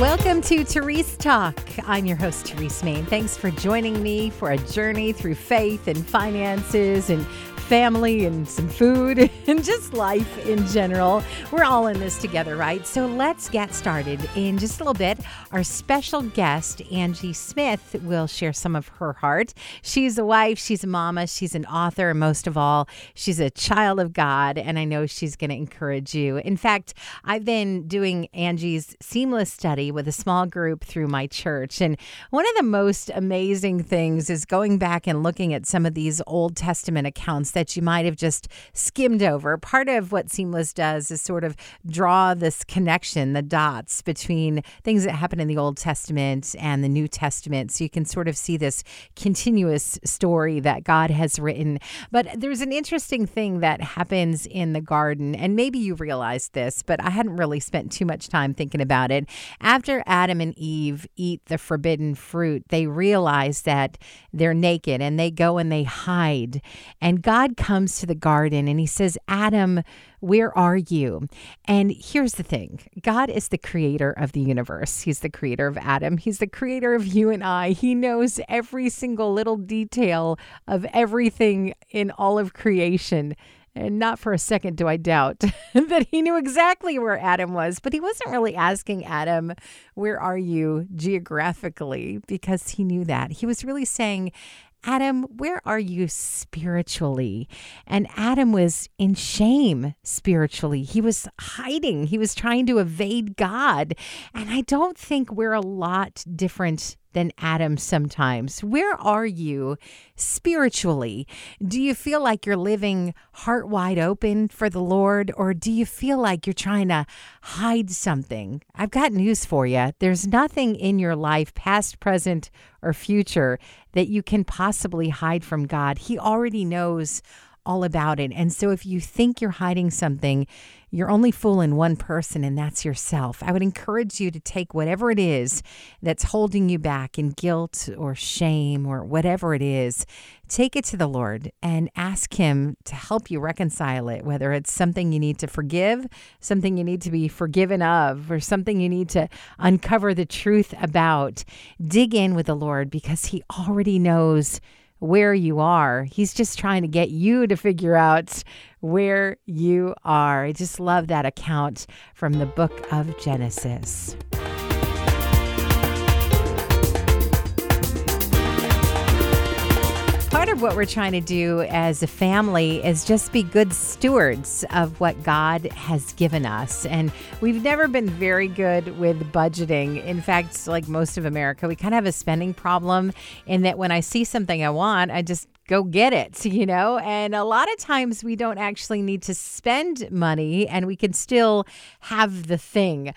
Welcome to Therese Talk. I'm your host, Therese Main. Thanks for joining me for a journey through faith and finances and family and some food and just life in general. We're all in this together, right? So let's get started. In just a little bit, our special guest, Angie Smith, will share some of her heart. She's a wife, she's a mama, she's an author, and most of all, she's a child of God. And I know she's going to encourage you. In fact, I've been doing Angie's seamless study with a small group through my church. And one of the most amazing things is going back and looking at some of these Old Testament accounts that you might have just skimmed over. Part of what Seamless does is sort of draw this connection, the dots between things that happen in the Old Testament and the New Testament. So you can sort of see this continuous story that God has written. But there's an interesting thing that happens in the garden, and maybe you realized this, but I hadn't really spent too much time thinking about it. After Adam and Eve eat the forbidden fruit, they realize that they're naked and they go and they hide. And God God comes to the garden and he says, Adam, where are you? And here's the thing God is the creator of the universe. He's the creator of Adam. He's the creator of you and I. He knows every single little detail of everything in all of creation. And not for a second do I doubt that he knew exactly where Adam was, but he wasn't really asking Adam, Where are you geographically? because he knew that. He was really saying, Adam, where are you spiritually? And Adam was in shame spiritually. He was hiding, he was trying to evade God. And I don't think we're a lot different than Adam sometimes. Where are you spiritually? Do you feel like you're living heart wide open for the Lord, or do you feel like you're trying to hide something? I've got news for you. There's nothing in your life, past, present, or future, that you can possibly hide from God. He already knows all about it. And so if you think you're hiding something, you're only fooling one person, and that's yourself. I would encourage you to take whatever it is that's holding you back in guilt or shame or whatever it is, take it to the Lord and ask Him to help you reconcile it, whether it's something you need to forgive, something you need to be forgiven of, or something you need to uncover the truth about. Dig in with the Lord because He already knows where you are. He's just trying to get you to figure out where you are. I just love that account from the book of Genesis. Part of what we're trying to do as a family is just be good stewards of what God has given us. And we've never been very good with budgeting. In fact, like most of America, we kind of have a spending problem in that when I see something I want, I just go get it, you know? And a lot of times we don't actually need to spend money and we can still have the thing. Uh,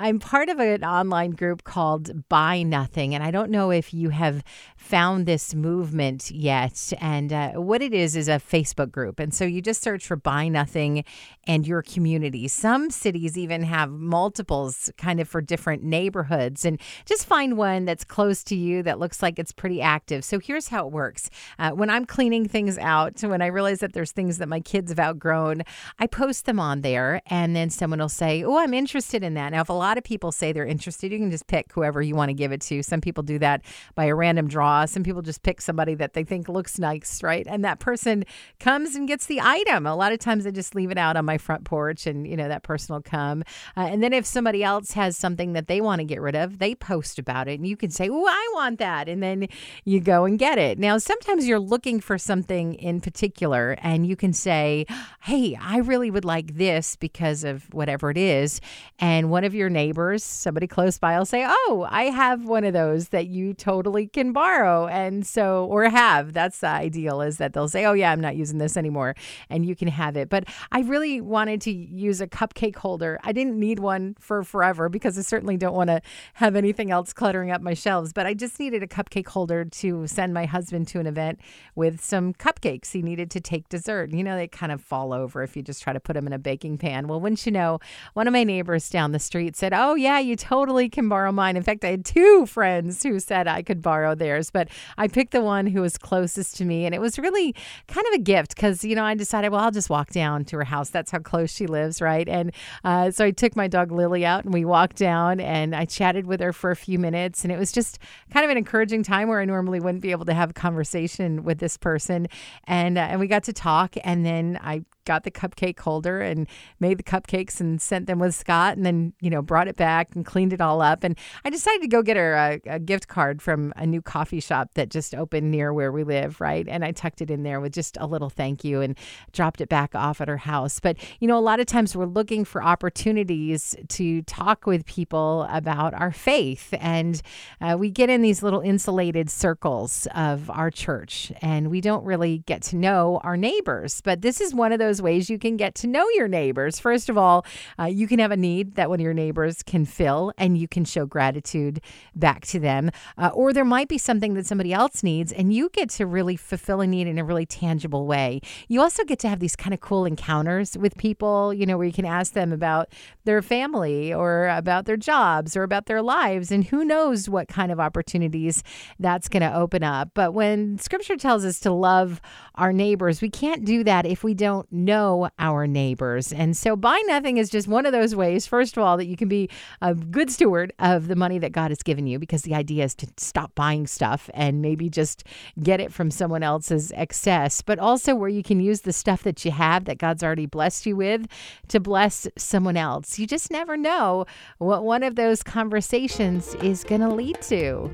I'm part of an online group called Buy Nothing, and I don't know if you have found this movement yet. And uh, what it is is a Facebook group. And so you just search for Buy Nothing and your community. Some cities even have multiples kind of for different neighborhoods. And just find one that's close to you that looks like it's pretty active. So here's how it works. Uh, when I'm cleaning things out, when I realize that there's things that my kids have outgrown, I post them on there and then someone will say, Oh, I'm interested in that. Now, if a lot of people say they're interested, you can just pick whoever you want to give it to. Some people do that by a random draw. Some people just pick somebody that they think looks nice, right? And that person comes and gets the item. A lot of times I just leave it out on my front porch and, you know, that person will come. Uh, and then if somebody else has something that they want to get rid of, they post about it and you can say, Oh, I want that. And then you go and get it. Now, sometimes you're looking looking for something in particular and you can say, Hey, I really would like this because of whatever it is. And one of your neighbors, somebody close by, will say, Oh, I have one of those that you totally can borrow. And so, or have. That's the ideal is that they'll say, Oh, yeah, I'm not using this anymore. And you can have it. But I really wanted to use a cupcake holder. I didn't need one for forever because I certainly don't want to have anything else cluttering up my shelves. But I just needed a cupcake holder to send my husband to an event with some cupcakes. He needed to take dessert. You know, they kind of fall over if you just try to put them in a baking pan. Well, wouldn't you know, one of my neighbors down the street said, Oh, yeah, you totally can borrow mine. In fact, I had two friends who said I could borrow theirs, but I picked the one who was closest to me. And it was really kind of a gift because, you know, I decided, well, I'll just walk down to her house. That's how close she lives, right? And uh, so I took my dog Lily out and we walked down and I chatted with her for a few minutes. And it was just kind of an encouraging time where I normally wouldn't be able to have conversation with this person. And, uh, and we got to talk. And then I got the cupcake holder and made the cupcakes and sent them with Scott and then, you know, brought it back and cleaned it all up. And I decided to go get her a, a, gift card from a new coffee shop that just opened near where we live, right? And I tucked it in there with just a little thank you and dropped it back off at her house. But, you know, a lot of times we're looking for opportunities to talk with people about our faith. And uh, we get in these little insulated circles of our church and we don't really get to know our neighbors. But this is one of those those ways you can get to know your neighbors. First of all, uh, you can have a need that one of your neighbors can fill, and you can show gratitude back to them. Uh, or there might be something that somebody else needs, and you get to really fulfill a need in a really tangible way. You also get to have these kind of cool encounters with people, you know, where you can ask them about their family or about their jobs or about their lives. And who knows what kind of opportunities that's going to open up. But when scripture tells us to love our neighbors, we can't do that if we don't know our neighbors. And so buy nothing is just one of those ways, first of all, that you can be a good steward of the money that God has given you because the idea is to stop buying stuff and maybe just get it from someone else's excess, but also where you can use the stuff that you have that God's already blessed you with to bless someone else. You just never know what one of those conversations is going to lead to.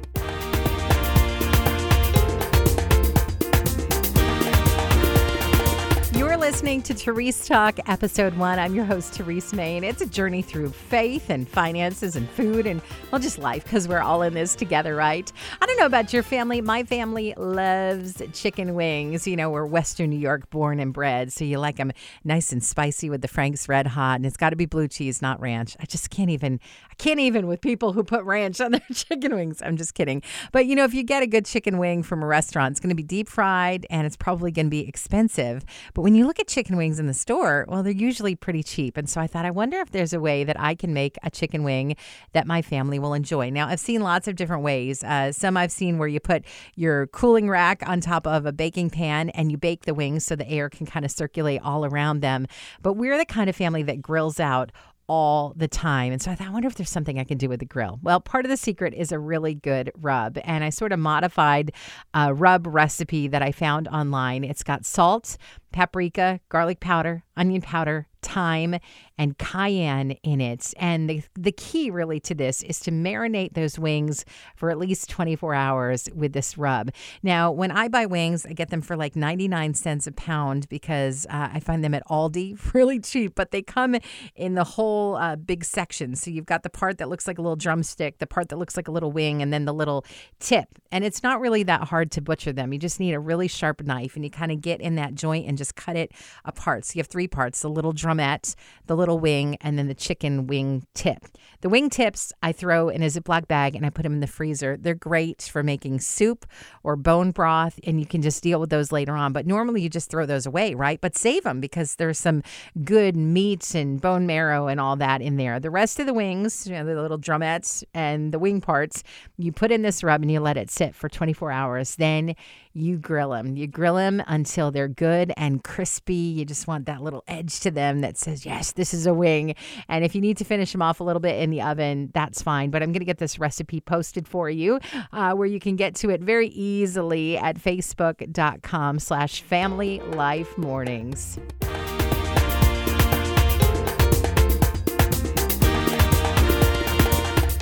Listening to Therese Talk, episode one. I'm your host, Therese Main. It's a journey through faith and finances and food and, well, just life because we're all in this together, right? I don't know about your family. My family loves chicken wings. You know, we're Western New York born and bred, so you like them nice and spicy with the Frank's Red Hot, and it's got to be blue cheese, not ranch. I just can't even, I can't even with people who put ranch on their chicken wings. I'm just kidding. But, you know, if you get a good chicken wing from a restaurant, it's going to be deep fried and it's probably going to be expensive. But when you look look chicken wings in the store, well, they're usually pretty cheap. And so I thought, I wonder if there's a way that I can make a chicken wing that my family will enjoy. Now, I've seen lots of different ways. Uh, some I've seen where you put your cooling rack on top of a baking pan and you bake the wings so the air can kind of circulate all around them. But we're the kind of family that grills out all the time. And so I thought, I wonder if there's something I can do with the grill. Well, part of the secret is a really good rub. And I sort of modified a rub recipe that I found online. It's got salt, paprika, garlic powder, onion powder, thyme, and cayenne in it. And the, the key really to this is to marinate those wings for at least 24 hours with this rub. Now, when I buy wings, I get them for like 99 cents a pound because uh, I find them at Aldi really cheap, but they come in the whole uh, big section. So you've got the part that looks like a little drumstick, the part that looks like a little wing, and then the little tip. And it's not really that hard to butcher them. You just need a really sharp knife and you kind of get in that joint and just cut it apart. So you have three parts the little drumette, the little wing, and then the chicken wing tip. The wing tips I throw in a Ziploc bag and I put them in the freezer. They're great for making soup or bone broth, and you can just deal with those later on. But normally you just throw those away, right? But save them because there's some good meat and bone marrow and all that in there. The rest of the wings, you know, the little drumettes and the wing parts, you put in this rub and you let it sit for 24 hours. Then you grill them. You grill them until they're good and crispy. You just want that little edge to them that says, yes, this is a wing. And if you need to finish them off a little bit in the oven, that's fine. But I'm going to get this recipe posted for you uh, where you can get to it very easily at facebook.com slash family life mornings.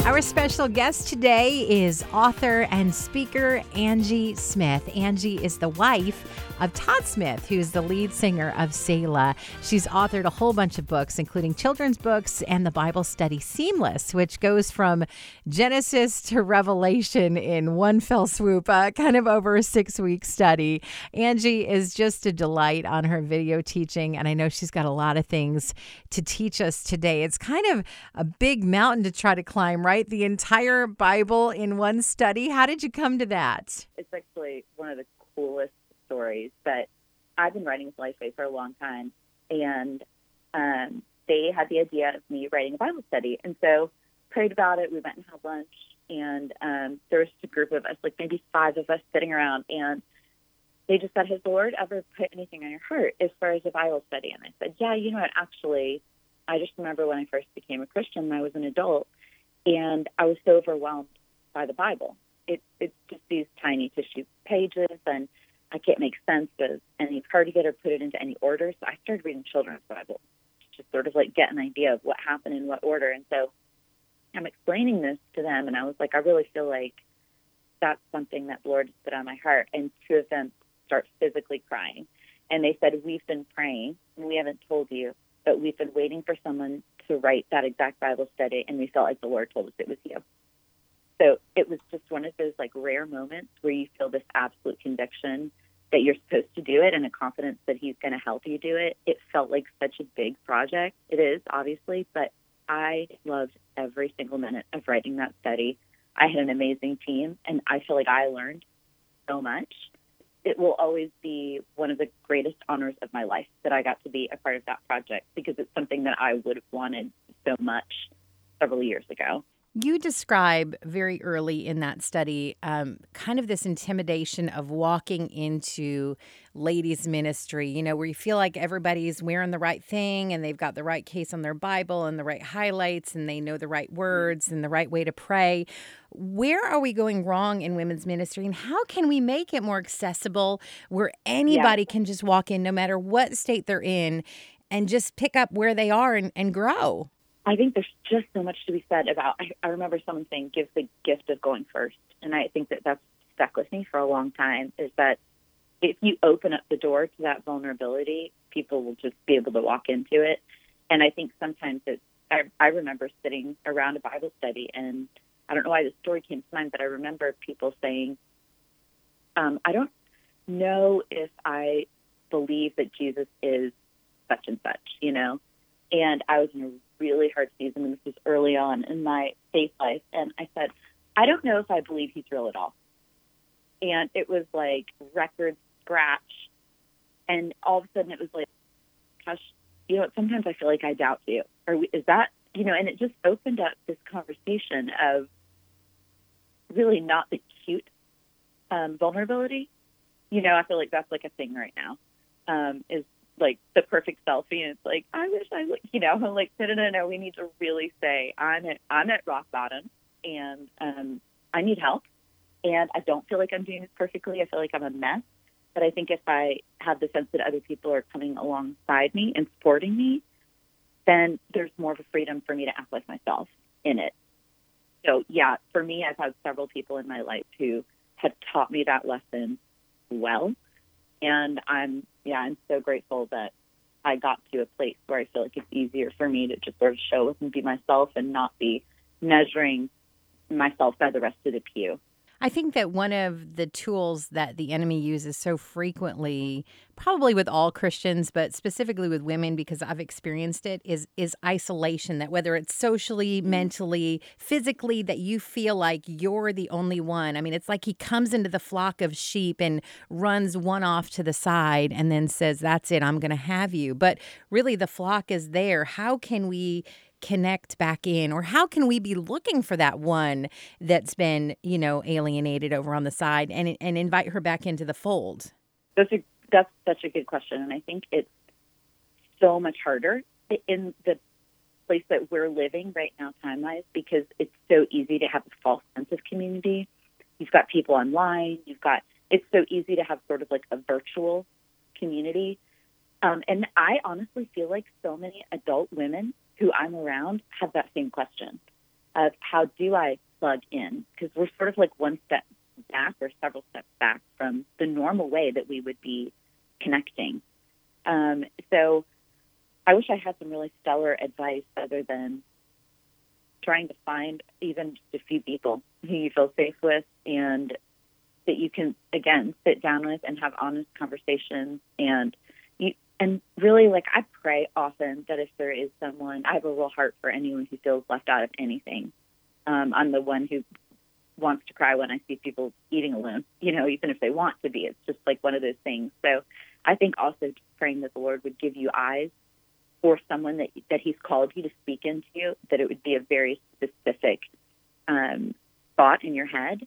Our special guest today is author and speaker Angie Smith. Angie is the wife of Todd Smith, who's the lead singer of Selah. She's authored a whole bunch of books, including children's books and the Bible study Seamless, which goes from Genesis to Revelation in one fell swoop, uh, kind of over a six week study. Angie is just a delight on her video teaching, and I know she's got a lot of things to teach us today. It's kind of a big mountain to try to climb, right? The entire Bible in one study. How did you come to that? It's actually one of the coolest stories, but I've been writing with Lifeway for a long time, and um, they had the idea of me writing a Bible study, and so prayed about it. We went and had lunch, and um, there was a group of us, like maybe five of us, sitting around, and they just said, "Has the Lord ever put anything on your heart as far as a Bible study?" And I said, "Yeah, you know what? Actually, I just remember when I first became a Christian, I was an adult, and I was so overwhelmed by the Bible. It, it's just these tiny tissue pages, and I can't make sense of any part of it or put it into any order. So I started reading children's Bible, to just sort of like get an idea of what happened in what order. And so I'm explaining this to them, and I was like, I really feel like that's something that the Lord has put on my heart. And two of them start physically crying. And they said, We've been praying, and we haven't told you, but we've been waiting for someone to write that exact Bible study, and we felt like the Lord told us it was you. So it was just one of those like rare moments where you feel this absolute conviction that you're supposed to do it and a confidence that He's going to help you do it. It felt like such a big project. It is, obviously, but I loved every single minute of writing that study. I had an amazing team, and I feel like I learned so much. It will always be one of the greatest honors of my life that I got to be a part of that project because it's something that I would have wanted so much several years ago. You describe very early in that study um, kind of this intimidation of walking into ladies' ministry, you know, where you feel like everybody's wearing the right thing and they've got the right case on their Bible and the right highlights and they know the right words and the right way to pray. Where are we going wrong in women's ministry and how can we make it more accessible where anybody yeah. can just walk in no matter what state they're in and just pick up where they are and, and grow? I think there's just so much to be said about. I, I remember someone saying, "Give the gift of going first. and I think that that's stuck with me for a long time. Is that if you open up the door to that vulnerability, people will just be able to walk into it. And I think sometimes it's. I, I remember sitting around a Bible study, and I don't know why the story came to mind, but I remember people saying, um, "I don't know if I believe that Jesus is such and such," you know. And I was in a really hard season, and this was early on in my faith life. And I said, I don't know if I believe he's real at all. And it was like record scratch. And all of a sudden it was like, gosh, you know, sometimes I feel like I doubt you. Or is that, you know, and it just opened up this conversation of really not the cute um, vulnerability. You know, I feel like that's like a thing right now. Um, is like the perfect selfie and it's like I wish I you know I'm like no no no no we need to really say I'm at I'm at rock bottom and um I need help and I don't feel like I'm doing this perfectly I feel like I'm a mess but I think if I have the sense that other people are coming alongside me and supporting me then there's more of a freedom for me to act like myself in it. So yeah for me I've had several people in my life who have taught me that lesson well and I'm yeah, I'm so grateful that I got to a place where I feel like it's easier for me to just sort of show up and be myself and not be measuring myself by the rest of the pew. I think that one of the tools that the enemy uses so frequently, probably with all Christians, but specifically with women because I've experienced it, is is isolation. That whether it's socially, mm-hmm. mentally, physically, that you feel like you're the only one. I mean, it's like he comes into the flock of sheep and runs one off to the side and then says, That's it, I'm gonna have you. But really the flock is there. How can we connect back in? Or how can we be looking for that one that's been you know alienated over on the side and and invite her back into the fold? That's a that's such a good question and i think it's so much harder in the place that we're living right now time wise because it's so easy to have a false sense of community. You've got people online you've got it's so easy to have sort of like a virtual community. Um, and i honestly feel like so many adult women who I'm around have that same question of how do I plug in? Because we're sort of like one step back or several steps back from the normal way that we would be connecting. Um, so I wish I had some really stellar advice other than trying to find even just a few people who you feel safe with and that you can again sit down with and have honest conversations and and really like I pray often that if there is someone, I have a real heart for anyone who feels left out of anything. Um, I'm the one who wants to cry when I see people eating alone, you know, even if they want to be. It's just like one of those things. So I think also praying that the Lord would give you eyes for someone that that He's called you to speak into, that it would be a very specific um, thought in your head.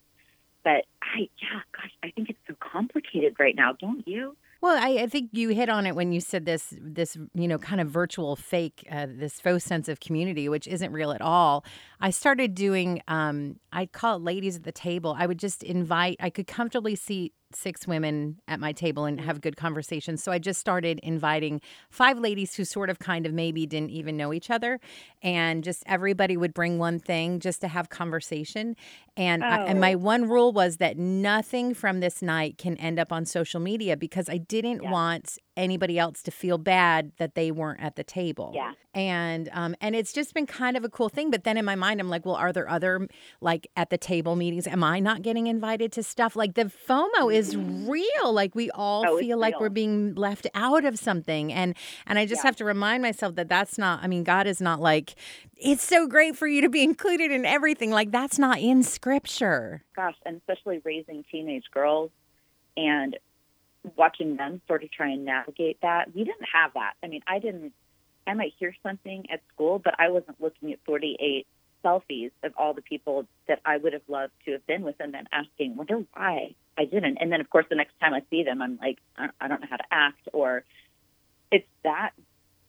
But I, yeah, gosh, I think it's so complicated right now, don't you? Well, I, I, think you hit on it when you said this, this you know, kind of virtual fake, uh, this faux sense of community, which isn't real at all. I started doing, um, I call it ladies at the table. I would just invite, I could comfortably see six women at my table and have good conversations. So I just started inviting five ladies who sort of kind of maybe didn't even know each other and just everybody would bring one thing just to have conversation. And oh. I, and my oh. one rule was that nothing from this night can end up on social media because I didn't yeah. want anybody else to feel bad that they weren't at the table. Yeah. And um and it's just been kind of a cool thing. But then in my mind, I'm like, well, are there other like at the table meetings? Am I not getting invited to stuff? Like the FOMO is mm-hmm. real. Like we all oh, feel like we're being left out of something. And and I just yeah. have to remind myself that that's not. I mean, God is not like it's so great for you to be included in everything. Like that's not in Scripture. Gosh, and especially raising teenage girls and watching them sort of try and navigate that. We didn't have that. I mean, I didn't. I might hear something at school, but I wasn't looking at 48 selfies of all the people that I would have loved to have been with, and then asking, wonder why I didn't. And then, of course, the next time I see them, I'm like, I don't know how to act, or it's that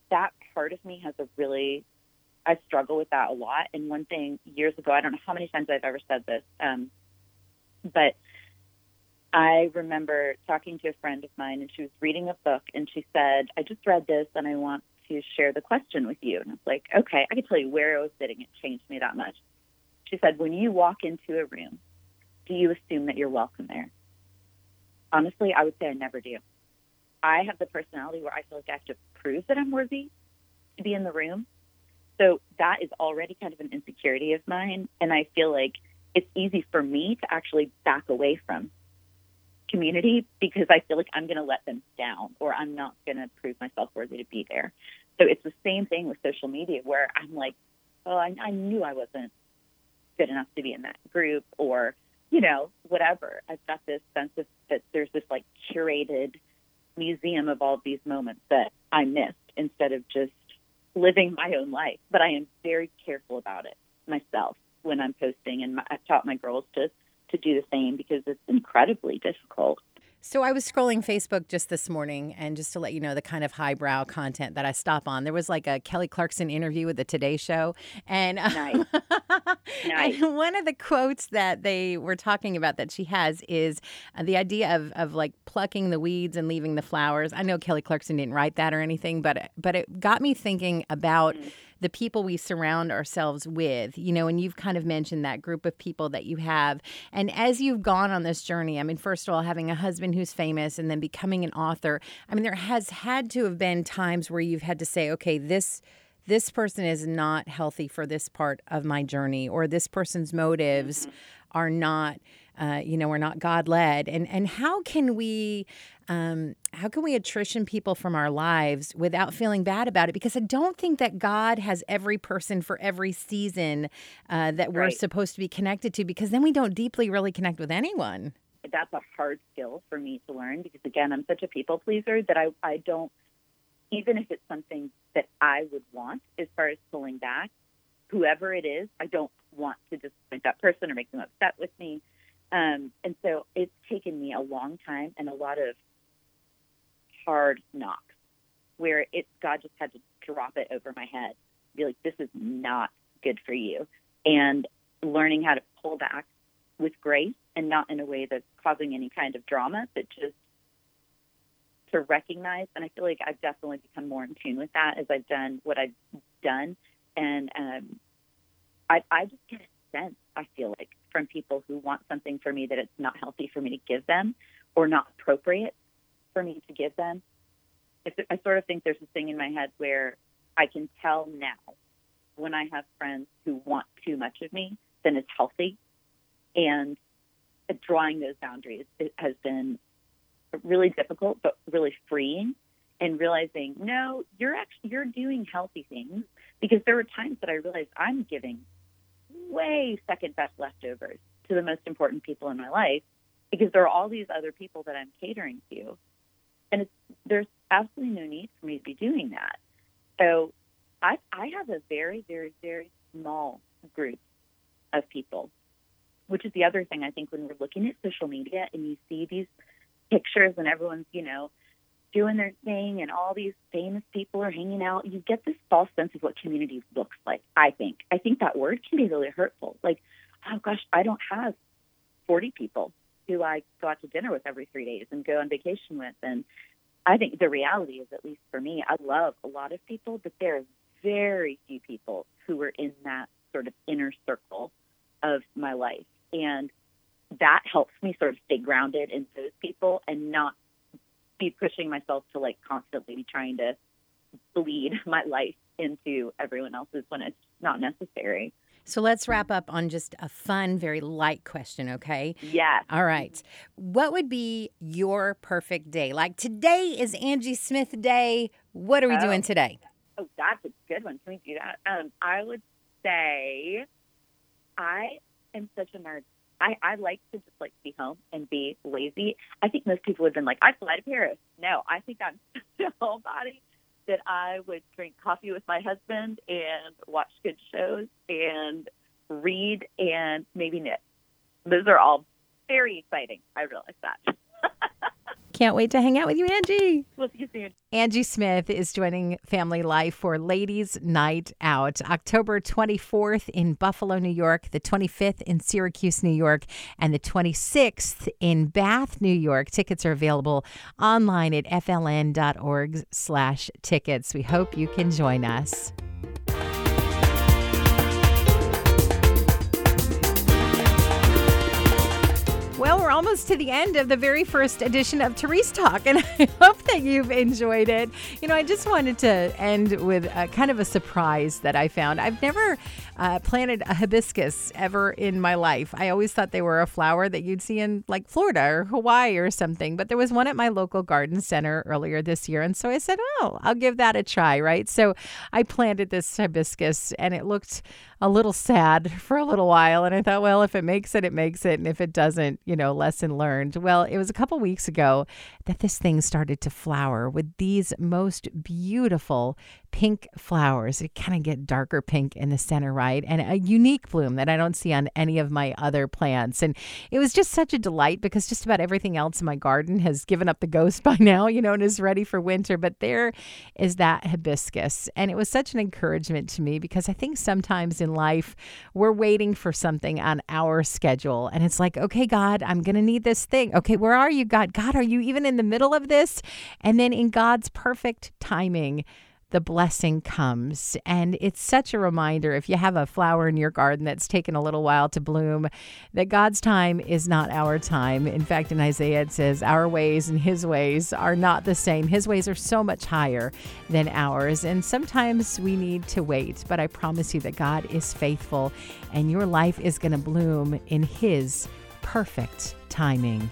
that part of me has a really I struggle with that a lot. And one thing years ago, I don't know how many times I've ever said this, um, but I remember talking to a friend of mine, and she was reading a book, and she said, "I just read this, and I want to share the question with you." And I was like, "Okay, I can tell you where I was sitting. It changed me that much." She said, "When you walk into a room, do you assume that you're welcome there?" Honestly, I would say I never do. I have the personality where I feel like I have to prove that I'm worthy to be in the room. So that is already kind of an insecurity of mine, and I feel like it's easy for me to actually back away from community because I feel like I'm going to let them down or I'm not going to prove myself worthy to be there. So it's the same thing with social media where I'm like, oh, I, I knew I wasn't good enough to be in that group or, you know, whatever. I've got this sense of that there's this like curated museum of all these moments that I missed instead of just living my own life. But I am very careful about it myself when I'm posting, and my, I've taught my girls to to do the same because it's incredibly difficult. So I was scrolling Facebook just this morning, and just to let you know the kind of highbrow content that I stop on, there was like a Kelly Clarkson interview with the Today Show, and nice. nice. and one of the quotes that they were talking about that she has is uh, the idea of of like plucking the weeds and leaving the flowers. I know Kelly Clarkson didn't write that or anything, but but it got me thinking about. Mm the people we surround ourselves with, you know, and you've kind of mentioned that group of people that you have. And as you've gone on this journey, I mean, first of all, having a husband who's famous and then becoming an author, I mean, there has had to have been times where you've had to say, okay, this this person is not healthy for this part of my journey or this person's motives mm-hmm. are not uh, you know, we're not God led. And and how can we um, how can we attrition people from our lives without feeling bad about it? Because I don't think that God has every person for every season uh, that we're right. supposed to be connected to, because then we don't deeply really connect with anyone. That's a hard skill for me to learn because again, I'm such a people pleaser that I I don't even if it's something that I would want as far as pulling back, whoever it is, I don't want to disappoint that person or make them upset with me. Um, and so it's taken me a long time and a lot of hard knocks where it God just had to drop it over my head, be like, this is not good for you. And learning how to pull back with grace and not in a way that's causing any kind of drama, but just to recognize. And I feel like I've definitely become more in tune with that as I've done what I've done. And um, I, I just get a sense, I feel like, from people who want something for me that it's not healthy for me to give them or not appropriate for me to give them. I sort of think there's a thing in my head where I can tell now when I have friends who want too much of me, then it's healthy. And drawing those boundaries has been really difficult, but really freeing. And realizing, no, you're actually you're doing healthy things because there were times that I realized I'm giving way second best leftovers to the most important people in my life because there are all these other people that I'm catering to. And there's absolutely no need for me to be doing that. So I, I have a very, very, very small group of people, which is the other thing I think when we're looking at social media and you see these pictures and everyone's, you know, doing their thing and all these famous people are hanging out, you get this false sense of what community looks like, I think. I think that word can be really hurtful. Like, oh gosh, I don't have 40 people who I go out to dinner with every three days and go on vacation with. And I think the reality is, at least for me, I love a lot of people, but there are very few people who are in that sort of inner circle of my life. And that helps me sort of stay grounded in those people and not be pushing myself to like constantly be trying to bleed my life into everyone else's when it's not necessary. So let's wrap up on just a fun, very light question, okay? Yeah. All right. What would be your perfect day? Like today is Angie Smith Day. What are we oh. doing today? Oh, that's a good one. Can we do that? Um, I would say I am such a nerd. I, I like to just like be home and be lazy. I think most people would have been like, I fly to Paris. No, I think I'm a homebody that I would drink coffee with my husband and watch good shows and read and maybe knit. Those are all very exciting. I realize that. Can't wait to hang out with you, Angie. We'll see you soon. Angie Smith is joining Family Life for Ladies Night Out, October 24th in Buffalo, New York, the 25th in Syracuse, New York, and the 26th in Bath, New York. Tickets are available online at fln.org slash tickets. We hope you can join us. We're almost to the end of the very first edition of Therese Talk, and I hope that you've enjoyed it. You know, I just wanted to end with a, kind of a surprise that I found. I've never uh, planted a hibiscus ever in my life. I always thought they were a flower that you'd see in like Florida or Hawaii or something, but there was one at my local garden center earlier this year. And so I said, oh, I'll give that a try, right? So I planted this hibiscus and it looked a little sad for a little while. And I thought, well, if it makes it, it makes it. And if it doesn't, you know, lesson learned. Well, it was a couple weeks ago that this thing started to flower with these most beautiful pink flowers. It kind of get darker pink in the center, right? And a unique bloom that I don't see on any of my other plants. And it was just such a delight because just about everything else in my garden has given up the ghost by now, you know, and is ready for winter. But there is that hibiscus. And it was such an encouragement to me because I think sometimes in life we're waiting for something on our schedule. And it's like, okay, God, I'm going to need this thing. Okay, where are you, God? God, are you even in the middle of this? And then in God's perfect timing, the blessing comes. And it's such a reminder if you have a flower in your garden that's taken a little while to bloom, that God's time is not our time. In fact, in Isaiah, it says, Our ways and His ways are not the same. His ways are so much higher than ours. And sometimes we need to wait, but I promise you that God is faithful and your life is going to bloom in His perfect timing.